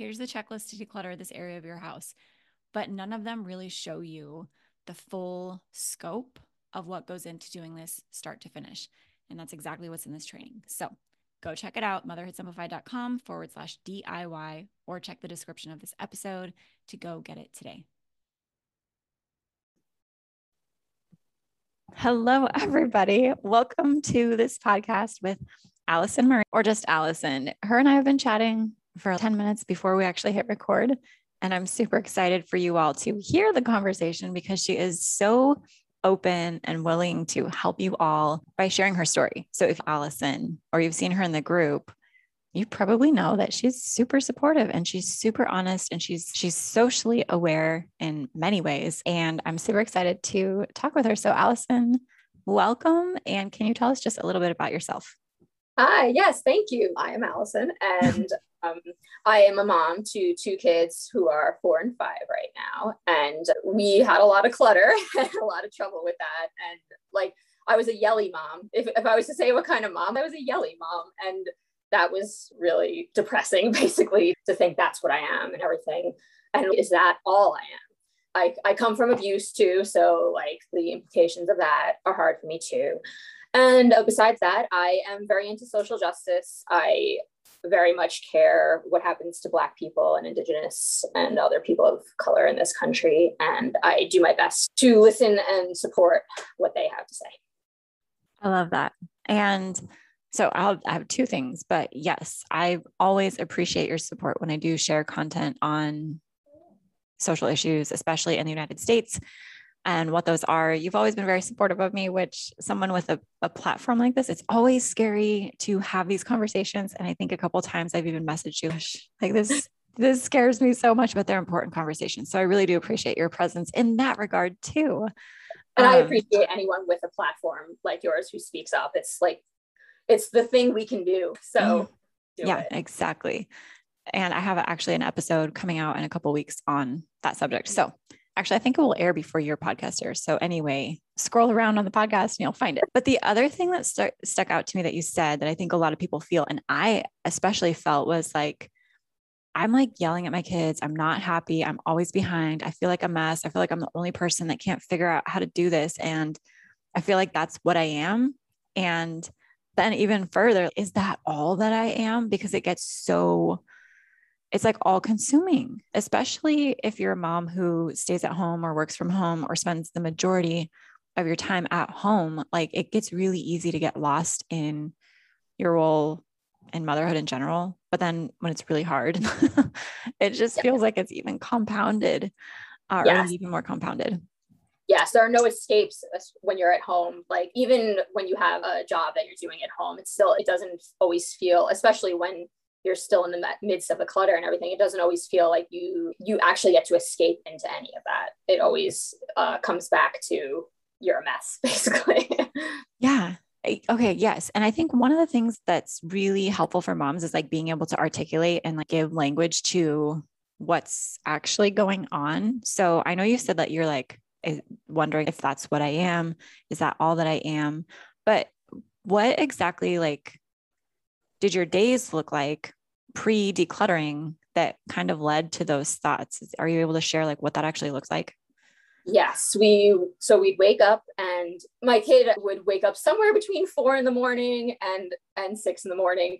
here's the checklist to declutter this area of your house. But none of them really show you the full scope of what goes into doing this start to finish. And that's exactly what's in this training. So go check it out, motherhoodsimplified.com forward slash DIY, or check the description of this episode to go get it today. Hello, everybody. Welcome to this podcast with Allison Marie, or just Allison. Her and I have been chatting for 10 minutes before we actually hit record. And I'm super excited for you all to hear the conversation because she is so open and willing to help you all by sharing her story. So if Allison or you've seen her in the group, you probably know that she's super supportive and she's super honest and she's she's socially aware in many ways and I'm super excited to talk with her. So Allison, welcome and can you tell us just a little bit about yourself? Hi, yes, thank you. I am Allison and um, I am a mom to two kids who are four and five right now. And we had a lot of clutter and a lot of trouble with that. And like, I was a yelly mom. If, if I was to say what kind of mom, I was a yelly mom. And that was really depressing, basically, to think that's what I am and everything. And is that all I am? I, I come from abuse too. So, like, the implications of that are hard for me too. And uh, besides that, I am very into social justice. I very much care what happens to Black people and Indigenous and other people of color in this country. And I do my best to listen and support what they have to say. I love that. And so I'll I have two things, but yes, I always appreciate your support when I do share content on social issues, especially in the United States and what those are. You've always been very supportive of me, which someone with a, a platform like this, it's always scary to have these conversations. And I think a couple times I've even messaged you like this. This scares me so much, but they're important conversations. So I really do appreciate your presence in that regard too. And um, I appreciate anyone with a platform like yours who speaks up. It's like, it's the thing we can do. So mm yeah, it. exactly. And I have actually an episode coming out in a couple weeks on that subject. So actually, I think it will air before your podcast airs. So anyway, scroll around on the podcast and you'll find it. But the other thing that st- stuck out to me that you said that I think a lot of people feel, and I especially felt was like, I'm like yelling at my kids. I'm not happy. I'm always behind. I feel like a mess. I feel like I'm the only person that can't figure out how to do this. And I feel like that's what I am. And then even further, is that all that I am? Because it gets so, it's like all consuming, especially if you're a mom who stays at home or works from home or spends the majority of your time at home. Like it gets really easy to get lost in your role and motherhood in general. But then when it's really hard, it just feels like it's even compounded uh, yes. or even more compounded. Yes, there are no escapes when you're at home. Like even when you have a job that you're doing at home, it's still, it doesn't always feel, especially when you're still in the midst of the clutter and everything it doesn't always feel like you you actually get to escape into any of that it always uh, comes back to you're a mess basically yeah Okay, yes. And I think one of the things that's really helpful for moms is like being able to articulate and like give language to what's actually going on. So I know you said that you're like wondering if that's what I am. Is that all that I am? But what exactly like did your days look like pre decluttering that kind of led to those thoughts? Are you able to share like what that actually looks like? Yes, we so we'd wake up and my kid would wake up somewhere between four in the morning and and six in the morning.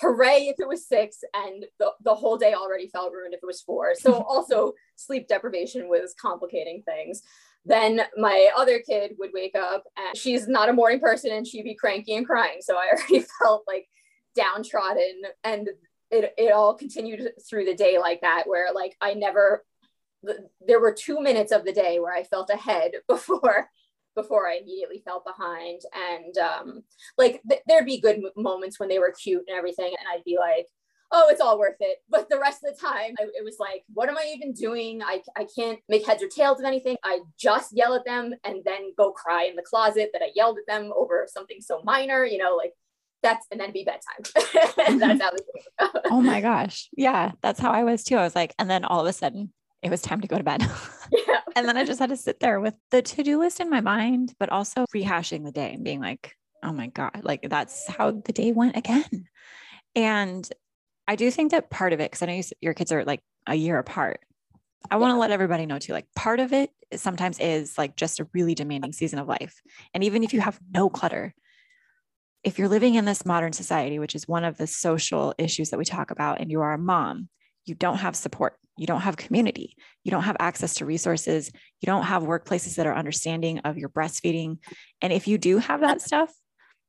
Hooray if it was six, and the, the whole day already felt ruined if it was four. So also sleep deprivation was complicating things. Then my other kid would wake up and she's not a morning person and she'd be cranky and crying. So I already felt like downtrodden and it, it all continued through the day like that where like I never there were two minutes of the day where I felt ahead before before I immediately felt behind. And um, like th- there'd be good moments when they were cute and everything, and I'd be like, "Oh, it's all worth it." But the rest of the time, I, it was like, "What am I even doing? I I can't make heads or tails of anything. I just yell at them and then go cry in the closet that I yelled at them over something so minor. You know, like." That's and then be bedtime. that's how Oh my gosh. Yeah. That's how I was too. I was like, and then all of a sudden it was time to go to bed. Yeah. and then I just had to sit there with the to do list in my mind, but also rehashing the day and being like, oh my God, like that's how the day went again. And I do think that part of it, because I know you, your kids are like a year apart. I want to let everybody know too, like part of it sometimes is like just a really demanding season of life. And even if you mm-hmm. have no clutter, if you're living in this modern society, which is one of the social issues that we talk about, and you are a mom, you don't have support. You don't have community. You don't have access to resources. You don't have workplaces that are understanding of your breastfeeding. And if you do have that stuff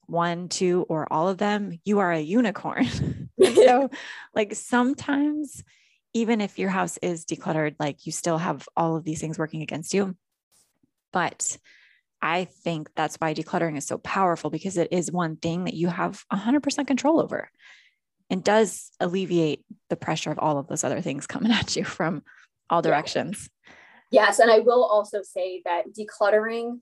one two or all of them you are a unicorn. So like sometimes even if your house is decluttered like you still have all of these things working against you. But I think that's why decluttering is so powerful because it is one thing that you have 100% control over and does alleviate the pressure of all of those other things coming at you from all directions. Yes. And I will also say that decluttering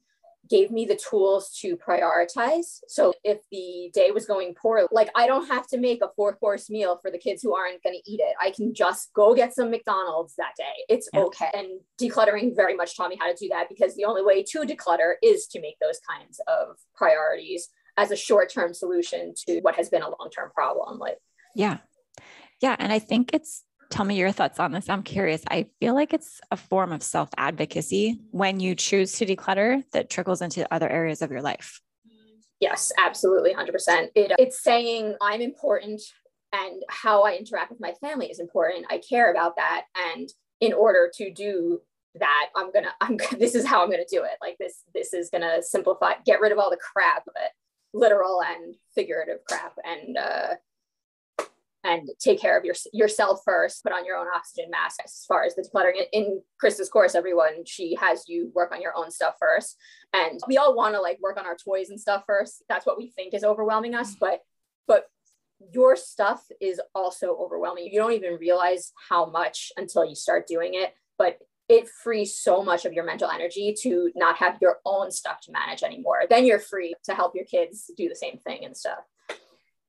gave me the tools to prioritize. So if the day was going poor, like I don't have to make a four course meal for the kids who aren't going to eat it. I can just go get some McDonald's that day. It's yeah. okay. And decluttering very much taught me how to do that because the only way to declutter is to make those kinds of priorities as a short term solution to what has been a long term problem. Like yeah. Yeah. And I think it's, tell me your thoughts on this. I'm curious. I feel like it's a form of self advocacy when you choose to declutter that trickles into other areas of your life. Yes, absolutely. 100%. It, it's saying I'm important and how I interact with my family is important. I care about that. And in order to do that, I'm gonna, I'm this is how I'm gonna do it. Like this, this is gonna simplify, get rid of all the crap of it, literal and figurative crap, and uh, and take care of your, yourself first, put on your own oxygen mask as far as the decluttering. In Krista's course, everyone, she has you work on your own stuff first. And we all want to like work on our toys and stuff first. That's what we think is overwhelming us. But, but your stuff is also overwhelming. You don't even realize how much until you start doing it. But it frees so much of your mental energy to not have your own stuff to manage anymore. Then you're free to help your kids do the same thing and stuff.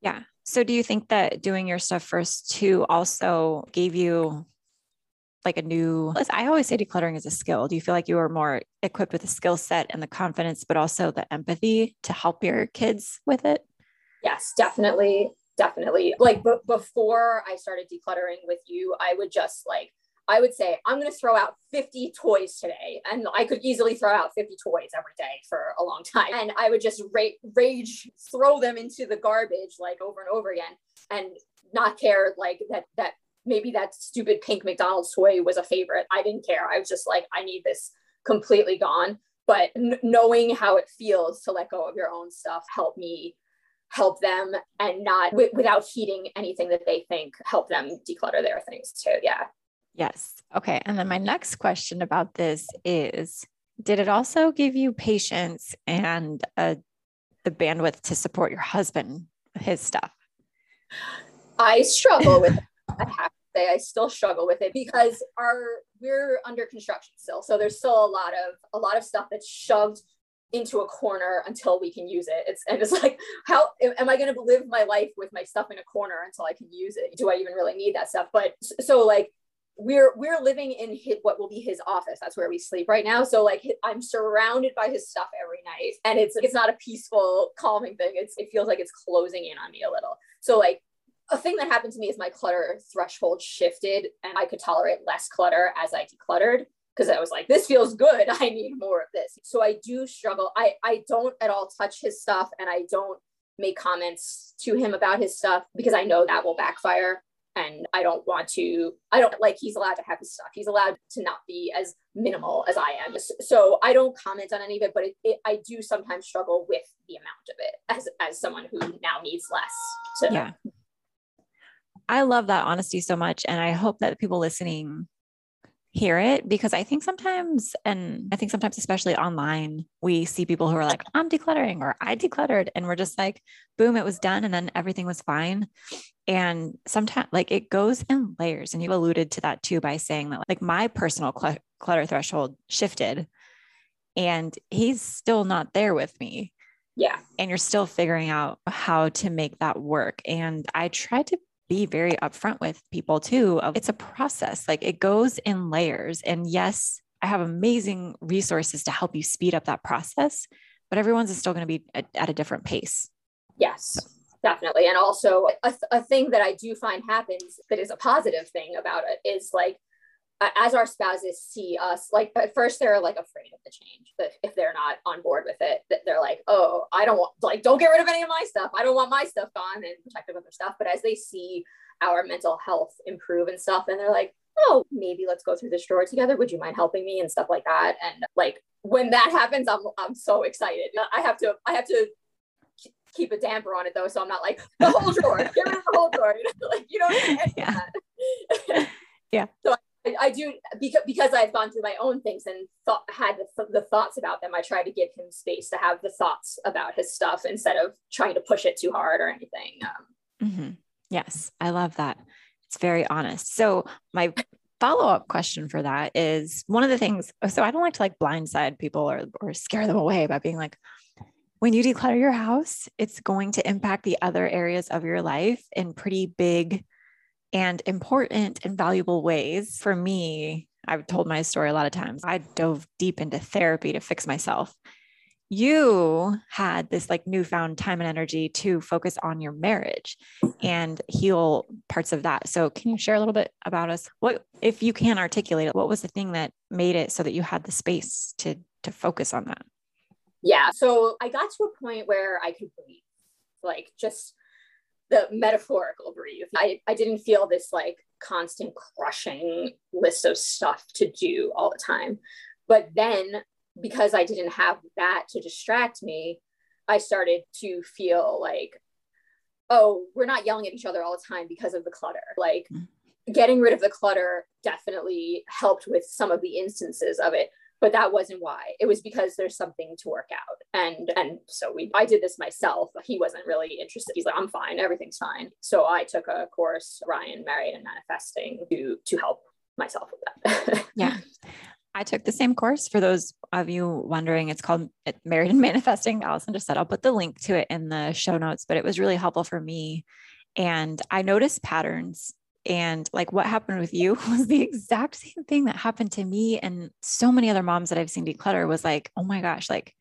Yeah. So do you think that doing your stuff first too also gave you like a new I always say decluttering is a skill. Do you feel like you were more equipped with the skill set and the confidence, but also the empathy to help your kids with it? Yes, definitely. Definitely. Like b- before I started decluttering with you, I would just like I would say, I'm going to throw out 50 toys today. And I could easily throw out 50 toys every day for a long time. And I would just ra- rage, throw them into the garbage like over and over again and not care like that, that maybe that stupid pink McDonald's toy was a favorite. I didn't care. I was just like, I need this completely gone. But n- knowing how it feels to let go of your own stuff helped me help them and not w- without heeding anything that they think help them declutter their things too. Yeah. Yes. Okay. And then my next question about this is Did it also give you patience and uh, the bandwidth to support your husband, his stuff? I struggle with it. I have to say, I still struggle with it because our we're under construction still. So there's still a lot of a lot of stuff that's shoved into a corner until we can use it. It's and it's like, how am I going to live my life with my stuff in a corner until I can use it? Do I even really need that stuff? But so like we're we're living in his, what will be his office. That's where we sleep right now. So like i'm surrounded by his stuff every night. And it's it's not a peaceful calming thing. It's it feels like it's closing in on me a little. So like a thing that happened to me is my clutter threshold shifted and i could tolerate less clutter as i decluttered because i was like this feels good. I need more of this. So i do struggle. I i don't at all touch his stuff and i don't make comments to him about his stuff because i know that will backfire and I don't want to, I don't like he's allowed to have his stuff. He's allowed to not be as minimal as I am. So I don't comment on any of it, but it, it, I do sometimes struggle with the amount of it as, as someone who now needs less. To- yeah. I love that honesty so much. And I hope that people listening hear it because I think sometimes, and I think sometimes, especially online, we see people who are like, I'm decluttering or I decluttered. And we're just like, boom, it was done. And then everything was fine. And sometimes, like, it goes in layers. And you alluded to that too by saying that, like, my personal cl- clutter threshold shifted and he's still not there with me. Yeah. And you're still figuring out how to make that work. And I try to be very upfront with people too it's a process like it goes in layers. And yes i have amazing resources to help you speed up that process but everyone's is still going to be at, at, a different pace. Yes definitely. And also a, a thing that i do find happens that is a positive thing about it is like as our spouses see us like at first they're like afraid of the change but if they're not on board with it that they're like oh i don't want like don't get rid of any of my stuff. I don't want my stuff gone and protective of their stuff. But as they see our mental health improve and stuff and they're like oh maybe let's go through this drawer together. Would you mind helping me? and stuff like that. And like when that happens i'm i'm so excited. I have to i have to keep a damper on it though so i'm not like the whole drawer. Get rid of the whole drawer. Like you don't yeah. yeah. So I, I, do because because I've gone through my own things and thought had the, the, thoughts about them. I try to give him space to have the thoughts about his stuff instead of trying to push it too hard or anything. Um, mm-hmm. Yes, I love that. It's very honest. So my follow up question for that is one of the things. So I don't like to like blindside people or or scare them away by being like, when you declutter your house, it's going to impact the other areas of your life in pretty big and important and valuable ways. For me, I've told my story a lot of times. I dove deep into therapy to fix myself. You had this like newfound time and energy to focus on your marriage and heal parts of that. So, can you share a little bit about us? What, if you can articulate it, what was the thing that made it so that you had the space to to focus on that? Yeah. So I got to a point where I could breathe, like just the metaphorical breathe. I, I didn't feel this like constant crushing list of stuff to do all the time. But then because I didn't have that to distract me, I started to feel like, oh, we're not yelling at each other all the time because of the clutter. Like mm-hmm. getting rid of the clutter definitely helped with some of the instances of it but that wasn't why it was because there's something to work out and and so we i did this myself he wasn't really interested he's like i'm fine everything's fine so i took a course ryan married and manifesting to to help myself with that yeah I took the same course. For those of you wondering, it's called Married and Manifesting. Allison just said I'll put the link to it in the show notes, but it was really helpful for me. And I noticed patterns. And like what happened with you was the exact same thing that happened to me and so many other moms that I've seen declutter was like, oh my gosh, like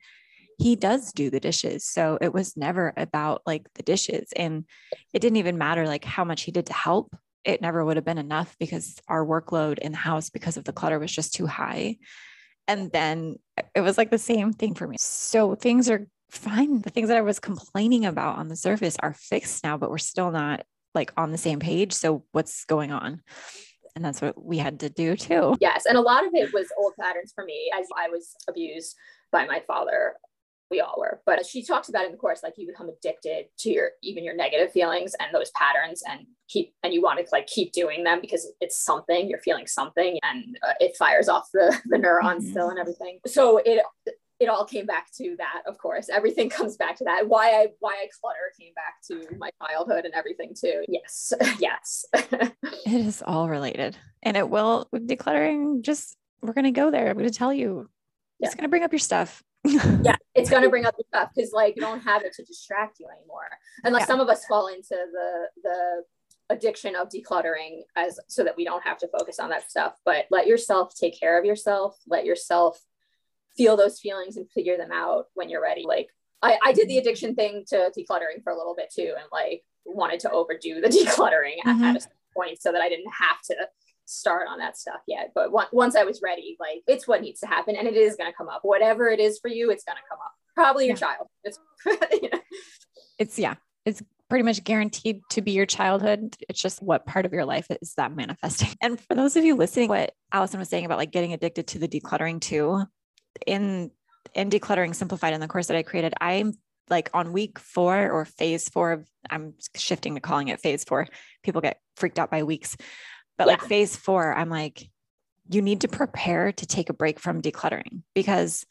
he does do the dishes. So it was never about like the dishes. And it didn't even matter like how much he did to help it never would have been enough because our workload in the house because of the clutter was just too high. And then uh, it was like the same thing for me. So things are fine. The things that I was complaining about on the surface are fixed now, but we're still not like on the same page. So what's going on? And that's what we had to do too. Yes. And a lot of it was old patterns for me as I was abused by my father we all were but she talks about in the course like you become addicted to your even your negative feelings and those patterns and keep and you want to like keep doing them because it's something you're feeling something and uh, it fires off the the neurons mm-hmm. still and everything so it it all came back to that of course everything comes back to that why i why i clutter came back to my childhood and everything too yes yes it is all related and it will with decluttering just we're going to go there i'm going to tell you yeah. it's going to bring up your stuff yeah, it's going to bring up the stuff because like you don't have it to distract you anymore. Unless yeah. some of us fall into the the addiction of decluttering as so that we don't have to focus on that stuff. But let yourself take care of yourself. Let yourself feel those feelings and figure them out when you're ready. Like I, I did the addiction thing to decluttering for a little bit too, and like wanted to overdo the decluttering mm-hmm. at, at a point so that I didn't have to start on that stuff yet. But once I was ready, like it's what needs to happen and it is going to come up. Whatever it is for you, it's going to come up. Probably your yeah. child. It's, it's, yeah, it's pretty much guaranteed to be your childhood. It's just what part of your life is that manifesting. And for those of you listening, what Allison was saying about like getting addicted to the decluttering too, in in decluttering simplified in the course that I created, I'm like on week four or phase four I'm shifting to calling it phase four. People get freaked out by weeks. But yeah. like phase four, I'm like, you need to prepare to take a break from decluttering because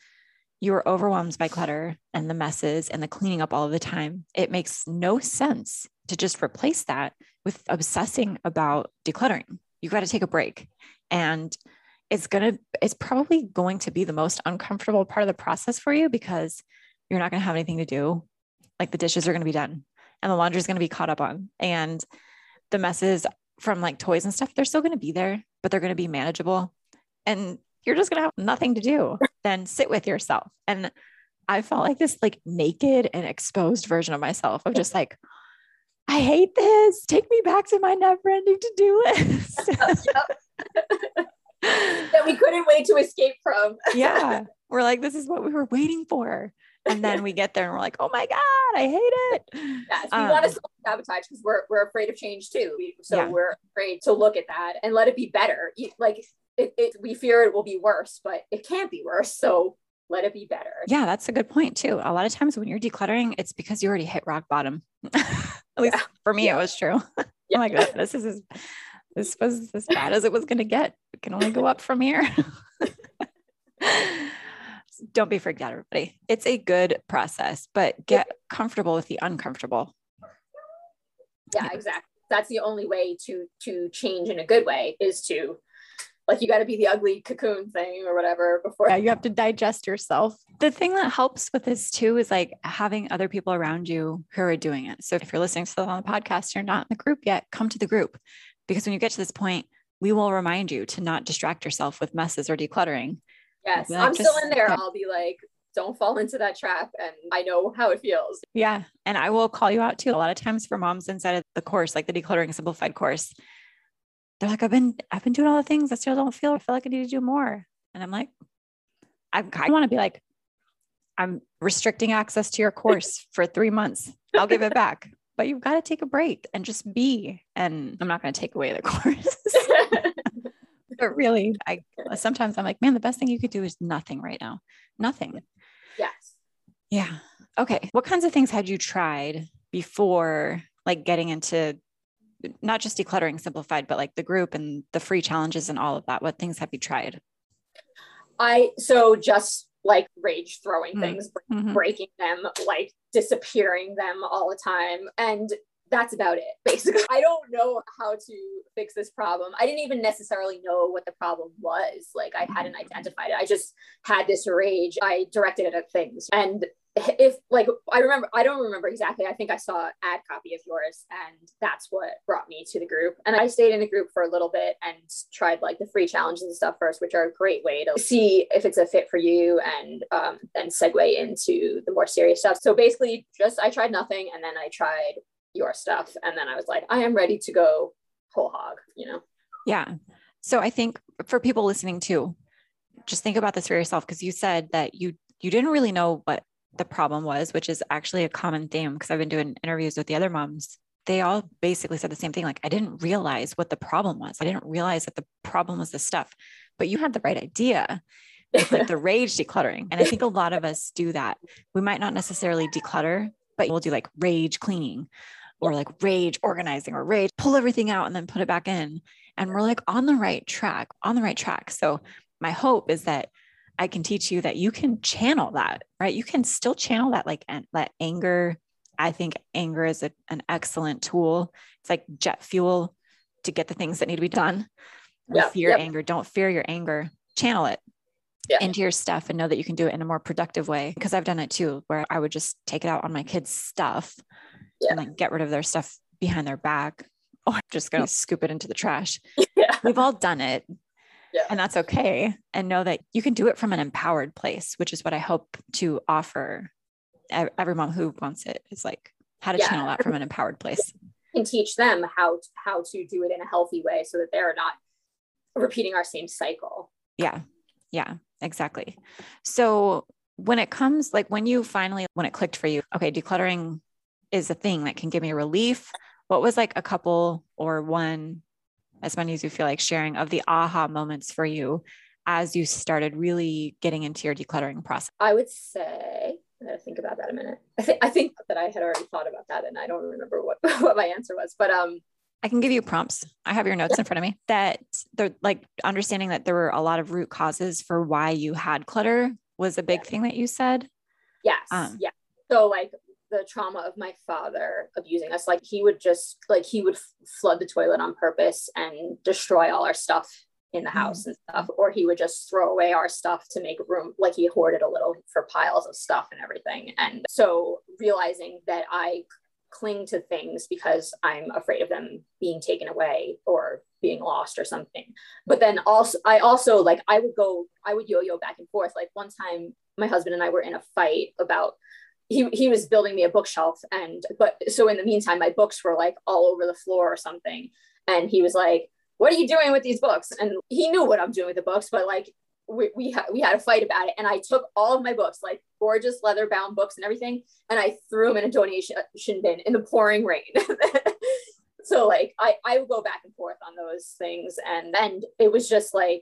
you are overwhelmed by clutter and the messes and the cleaning up all the time. It makes no sense to just replace that with obsessing about decluttering. You got to take a break. And it's going to, it's probably going to be the most uncomfortable part of the process for you because you're not going to have anything to do. Like the dishes are going to be done and the laundry is going to be caught up on. And the messes from like toys and stuff, they're still going to be there, but they're going to be manageable. And you're just going to have nothing to do then sit with yourself. And I felt like this like naked and exposed version of myself of just like, I hate this. Take me back to my never ending to do list. that we couldn't wait to escape from. yeah. We're like, this is what we were waiting for and then we get there and we're like, oh my God, I hate it. Yes, we um, want to sabotage because we're, we're afraid of change too. We, so yeah. we're afraid to look at that and let it be better. Like it, it, we fear it will be worse, but it can't be worse. So let it be better. Yeah, that's a good point too. A lot of times when you're decluttering, it's because you already hit rock bottom. At least yeah. for me, yeah. it was true. Yeah. oh my God, this is this was as bad as it was going to get. It can only go up from here don't be freaked out, everybody. It's a good process, but get comfortable with the uncomfortable. Yeah, exactly. That's the only way to to change in a good way is to like you got to be the ugly cocoon thing or whatever before yeah, you have to digest yourself. The thing that helps with this too is like having other people around you who are doing it. So if you're listening to them on the podcast, you're not in the group yet, come to the group because when you get to this point, we will remind you to not distract yourself with messes or decluttering Yes, like, I'm still in there. I'll be like, don't fall into that trap. And I know how it feels. Yeah. And I will call you out too. A lot of times for moms inside of the course, like the decluttering simplified course, they're like, I've been, I've been doing all the things. I still don't feel, I feel like I need to do more. And I'm like, I, I want to be like, I'm restricting access to your course for three months. I'll give it back. But you've got to take a break and just be. And I'm not going to take away the course but really, I uh, sometimes I'm like, man, the best thing you could do is nothing right now. Nothing. Yes. Yeah. Okay. What kinds of things had you tried before like getting into not just decluttering simplified, but like the group and the free challenges and all of that? What things have you tried? I so just like rage throwing mm-hmm. things, mm-hmm. breaking them, like disappearing them all the time. And that's about it basically. I don't know how to fix this problem. I didn't even necessarily know what the problem was. Like i hadn't identified it. I just had this rage. I directed it at things. And if like I remember, I don't remember exactly. I think I saw an ad copy of yours, and that's what brought me to the group. And I stayed in the group for a little bit and tried like the free challenges and stuff first, which are a great way to see if it's a fit for you and um, then segue into the more serious stuff. So basically, just I tried nothing, and then I tried your stuff, and then I was like, I am ready to go whole hog. You know? Yeah. So I think for people listening too, just think about this for yourself because you said that you you didn't really know what the problem was, which is actually a common theme because I've been doing interviews with the other moms. They all basically said the same thing. Like, I didn't realize what the problem was. I didn't realize that the problem was the stuff, but you had the right idea. It's like the rage decluttering. And I think a lot of us do that. We might not necessarily declutter, but we'll do like rage cleaning or like rage organizing or rage, pull everything out and then put it back in. And we're like on the right track, on the right track. So my hope is that I can teach you that you can channel that, right? You can still channel that like that anger. I think anger is a, an excellent tool. It's like jet fuel to get the things that need to be done. Yeah, fear yep. anger. Don't fear your anger. Channel it yeah. into your stuff and know that you can do it in a more productive way. Because I've done it too, where I would just take it out on my kids' stuff yeah. and like get rid of their stuff behind their back. Or I'm just gonna scoop it into the trash. Yeah. We've all done it. Yeah. And that's okay. And know that you can do it from an empowered place, which is what I hope to offer every mom who wants it is like how to yeah. channel that from an empowered place. And teach them how how to do it in a healthy way so that they're not repeating our same cycle. Yeah. Yeah, exactly. So when it comes like when you finally when it clicked for you, okay, decluttering is a thing that can give me relief. What was like a couple or one as many as you feel like sharing of the aha moments for you as you started really getting into your decluttering process? I would say, I gotta think about that a minute. I, th- I think that I had already thought about that and I don't remember what, what my answer was, but um, I can give you prompts. I have your notes yeah. in front of me that they're like understanding that there were a lot of root causes for why you had clutter was a big yeah. thing that you said. Yes. Um, yeah. So like the trauma of my father abusing us. Like he would just like he would f- flood the toilet on purpose and destroy all our stuff in the house mm-hmm. and stuff or he would just throw away our stuff to make room like he hoarded a little for piles of stuff and everything. And so realizing that i cling to things because i'm afraid of them being taken away or being lost or something. But then also i also like i would go i would yo-yo back and forth. Like one time my husband and i were in a fight about he he was building me a bookshelf and but so in the meantime my books were like all over the floor or something. And he was like what are you doing with these books? And he knew what i'm doing with the books but like we we, ha- we had a fight about it. And i took all of my books like gorgeous leather bound books and everything and i threw them in a donation bin in the pouring rain. So like i i would go back and forth on those things. And then it was just like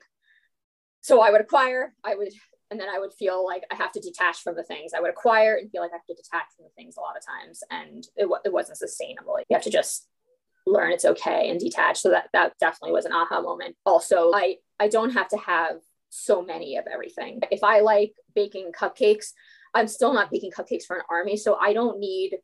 so i would acquire i would and then I would feel like I have to detach from the things I would acquire and feel like I have to detach from the things a lot of times. And it, it wasn't sustainable. You have to just learn it's okay and detach. So that, that definitely was an aha moment. Also, I, I don't have to have so many of everything. If I like baking cupcakes, I'm still not baking cupcakes for an army. So I don't need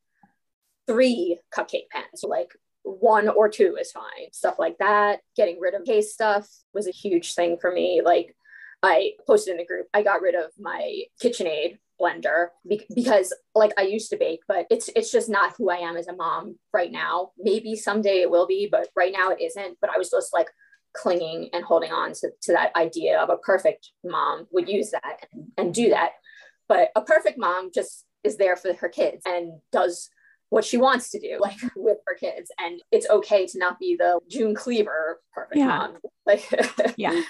three cupcake pans. Like one or two is fine. Stuff like that. Getting rid of case stuff was a huge thing for me. Like I posted in the group, I got rid of my KitchenAid blender because like I used to bake, but it's it's just not who I am as a mom right now. Maybe someday it will be, but right now it isn't. But I was just like clinging and holding on to, to that idea of a perfect mom would use that and, and do that. But a perfect mom just is there for her kids and does what she wants to do like with her kids and it's okay to not be the june cleaver perfect yeah. mom like yeah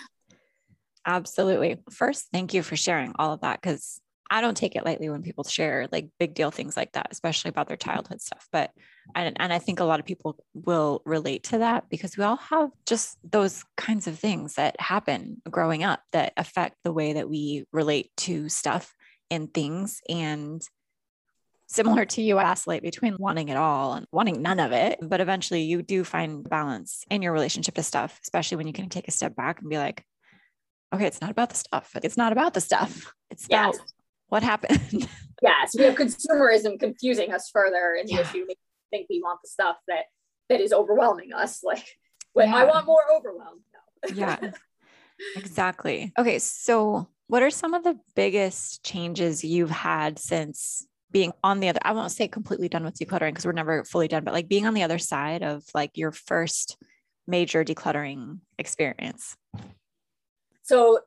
Absolutely. First, thank you for sharing all of that because I don't take it lightly when people share like big deal things like that, especially about their childhood stuff. But and, and I think a lot of people will relate to that because we all have just those kinds of things that happen growing up that affect the way that we relate to stuff and things. And similar to you, I oscillate between wanting it all and wanting none of it. But eventually you do find balance in your relationship to stuff, especially when you can take a step back and be like, okay, it's not about the stuff. It's not about the stuff. It's yes. about what happened. yes, we have consumerism confusing us further in the yeah. issue, think we want the stuff that that is overwhelming us. Like when yeah. I want more overwhelm. No. yeah. Exactly. Okay. So what are some of the biggest changes you've had since being on the other i won't say completely done with decluttering because we're never fully done but like being on the other side of like your first major decluttering experience so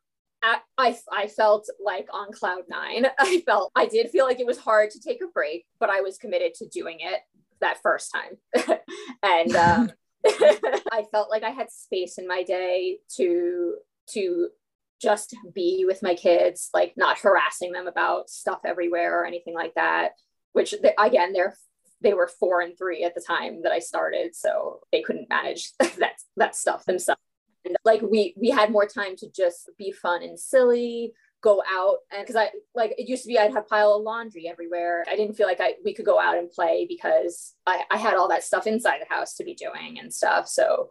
I, I felt like on cloud nine. I felt I did feel like it was hard to take a break, but I was committed to doing it that first time. and um, I felt like I had space in my day to to just be with my kids, like not harassing them about stuff everywhere or anything like that. Which they, again, they're they were four and three at the time that I started, so they couldn't manage that that stuff themselves. Like we we had more time to just be fun and silly, go out and because I like it used to be I'd have pile of laundry everywhere. I didn't feel like I we could go out and play because I, I had all that stuff inside the house to be doing and stuff. So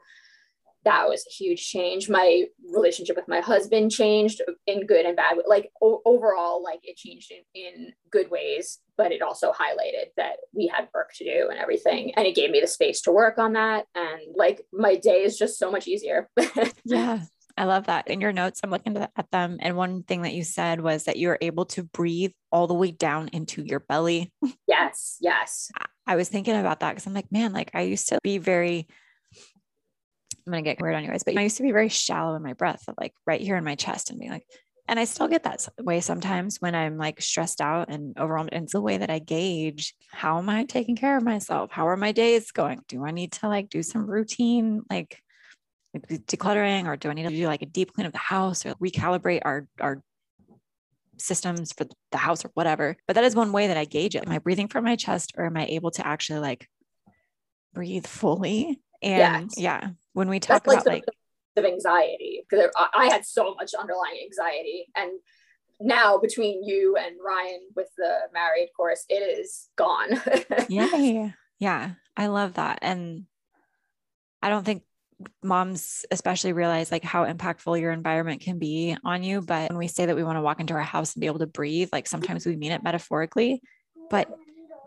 that was a huge change. My relationship with my husband changed in good and bad. Like o- overall, like it changed in, in good ways, but it also highlighted that we had work to do and everything. And it gave me the space to work on that. And like my day is just so much easier. yeah. I love that. In your notes, I'm looking at them. And one thing that you said was that you were able to breathe all the way down into your belly. Yes. Yes. I was thinking about that because I'm like, man, like I used to be very I'm gonna get weird on you guys, but I used to be very shallow in my breath, like right here in my chest, and being like, and I still get that way sometimes when I'm like stressed out and overwhelmed. And it's the way that I gauge how am I taking care of myself? How are my days going? Do I need to like do some routine like decluttering, or do I need to do like a deep clean of the house or recalibrate our our systems for the house or whatever? But that is one way that I gauge it. Am I breathing from my chest, or am I able to actually like breathe fully? And yes. yeah, when we talk That's about like, of anxiety because I had so much underlying anxiety. And now between you and Ryan with the married course it is gone. Yeah yeah I love that. And I don't think moms especially realize like how impactful your environment can be on you but when we say that we want to walk into our house and be able to breathe like sometimes we mean it metaphorically but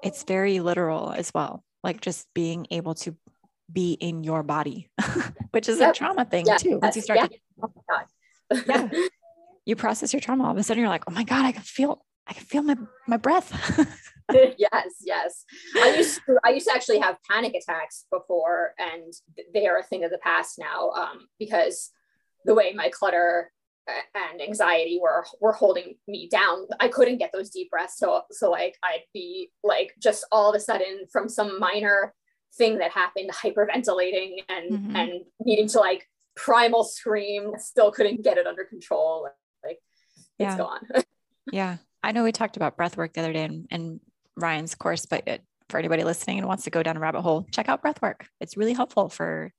it's very literal as well like just being able to be in your body, which is yep. a trauma thing yeah. too. Once you start yeah. to, oh yeah, you process your trauma, all of a sudden you're like, oh my God, I can feel, I can feel my, my breath. yes, yes. I used to, I used to actually have panic attacks before, and they are a thing of the past now um, because the way my clutter and anxiety were were holding me down. I couldn't get those deep breaths. So so like I'd be like just all of a sudden from some minor thing that happened, hyperventilating and mm-hmm. and needing to like primal scream, still couldn't get it under control. Like it's yeah. gone. yeah. I know we talked about breath work the other day in, in Ryan's course, but it, for anybody listening and wants to go down a rabbit hole, check out breath work. It's really helpful for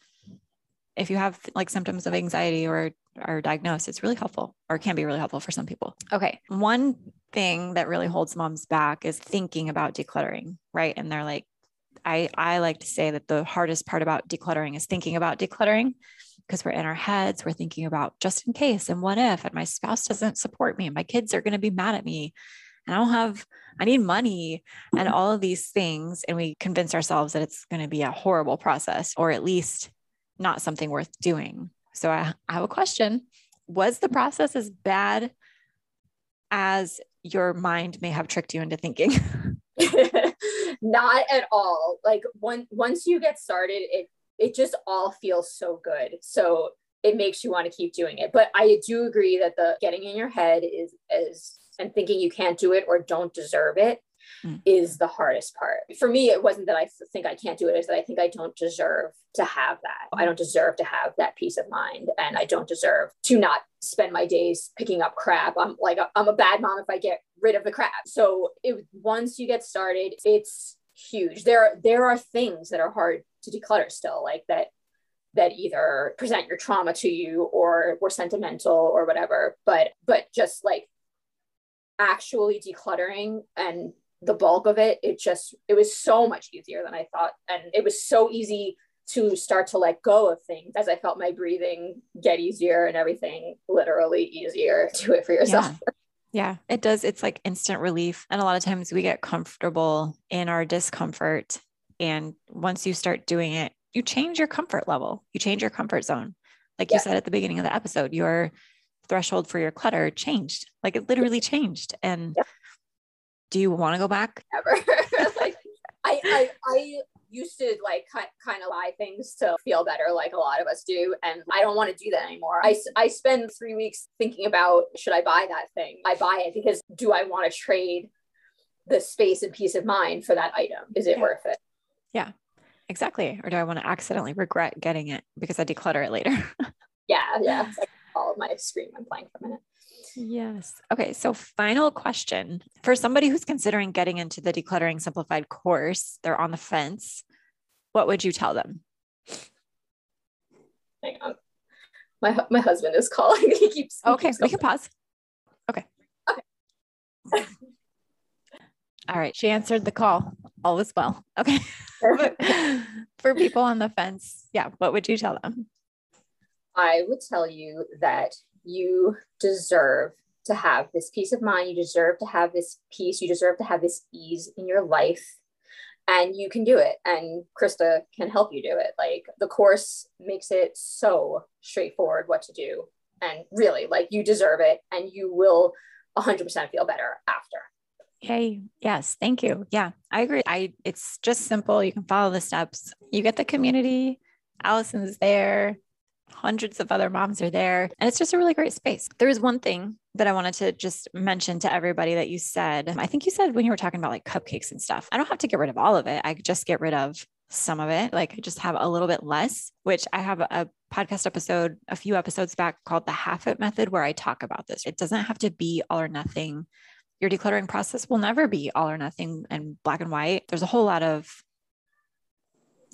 if you have like symptoms of anxiety or are diagnosed, it's really helpful or can be really helpful for some people. Okay. One thing that really holds moms back is thinking about decluttering, right? And they're like, I, I like to say that the hardest part about decluttering is thinking about decluttering because we're in our heads, we're thinking about just in case and what if, and my spouse doesn't support me, and my kids are going to be mad at me, and I don't have, I need money, and mm-hmm. all of these things. And we convince ourselves that it's going to be a horrible process or at least not something worth doing. So I, I have a question Was the process as bad as your mind may have tricked you into thinking? not at all. Like when once you get started it it just all feels so good. So it makes you want to keep doing it. But i do agree that the getting in your head is is and thinking you can't do it or don't deserve it mm. is the hardest part. For me, it wasn't that I think I can't do it, it's that I think I don't deserve to have that. I don't deserve to have that peace of mind. And I don't deserve to not spend my days picking up crap. I'm like, I'm a bad mom if I get rid of the crap. So it, once you get started, it's huge. There, there are things that are hard to declutter still, like that that either present your trauma to you or were sentimental or whatever but but just like actually decluttering and the bulk of it it just it was so much easier than i thought and it was so easy to start to let go of things as i felt my breathing get easier and everything literally easier do it for yourself yeah. Yeah, it does. It's like instant relief. And a lot of times we get comfortable in our discomfort And once you start doing it, you change your comfort level, you change your comfort zone. Like yeah. you said at the beginning of the episode, your threshold for your clutter changed. Like it literally changed. And yeah. Do you want to go back? Never. like I, I, I used to like kind of lie things to feel better like a lot of us do and i don't want to do that anymore. I, I spend three weeks thinking about should i buy that thing? I buy it because do i want to trade the space and peace of mind for that item? Is it yeah. worth it? Yeah exactly. Or do i want to accidentally regret getting it because i declutter it later? Yeah yeah. It's like all of my screen i'm playing for a minute Yes. Okay. So, final question for somebody who's considering getting into the Decluttering Simplified course, they're on the fence. What would you tell them? Hang on. My, my husband is calling. he keeps. He okay. Keeps we can pause. Okay. Okay. All right. She answered the call. All is well. Okay. for people on the fence, yeah, what would you tell them? I would tell you that you deserve to have this peace of mind. You deserve to have this peace. You deserve to have this ease in your life. And you can do it. And Krista can help you do it. Like the course makes it so straightforward what to do. And really, like you deserve it and you will 100% feel better after. Yay. Yes. Thank you. Yeah, I agree. I it's just simple. You can follow the steps. You get the community. Allison's there hundreds of other moms are there. And it's just a really great space. There is one thing that I wanted to just mention to everybody that you said. I think you said when you were talking about like cupcakes and stuff, I don't have to get rid of all of it. I just get rid of some of it. Like I just have a little bit less, which I have a podcast episode a few episodes back called the half it method where I talk about this. It doesn't have to be all or nothing. Your decluttering process will never be all or nothing and black and white. There's a whole lot of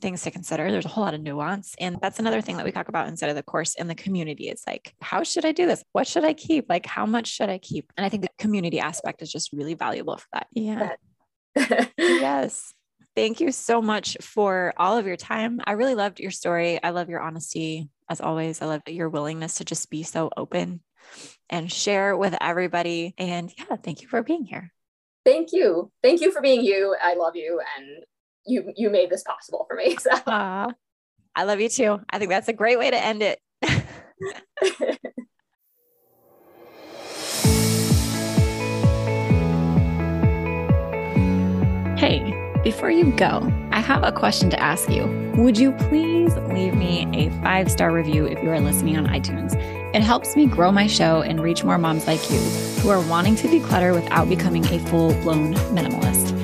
things to consider. There's a whole lot of nuance. And that's another thing that we talk about inside of the course in the community. It's like, how should I do this? What should I keep? Like, how much should I keep? And I think the community aspect is just really valuable for that. Yeah. yes. Thank you so much for all of your time. I really loved your story. I love your honesty as always. I love your willingness to just be so open and share with everybody. And yeah, thank you for being here. Thank you. Thank you for being you. I love you. And you you made this possible for me. So uh, I love you too. I think that's a great way to end it. hey, before you go, I have a question to ask you. Would you please leave me a five star review if you are listening on iTunes? It helps me grow my show and reach more moms like you who are wanting to declutter without becoming a full blown minimalist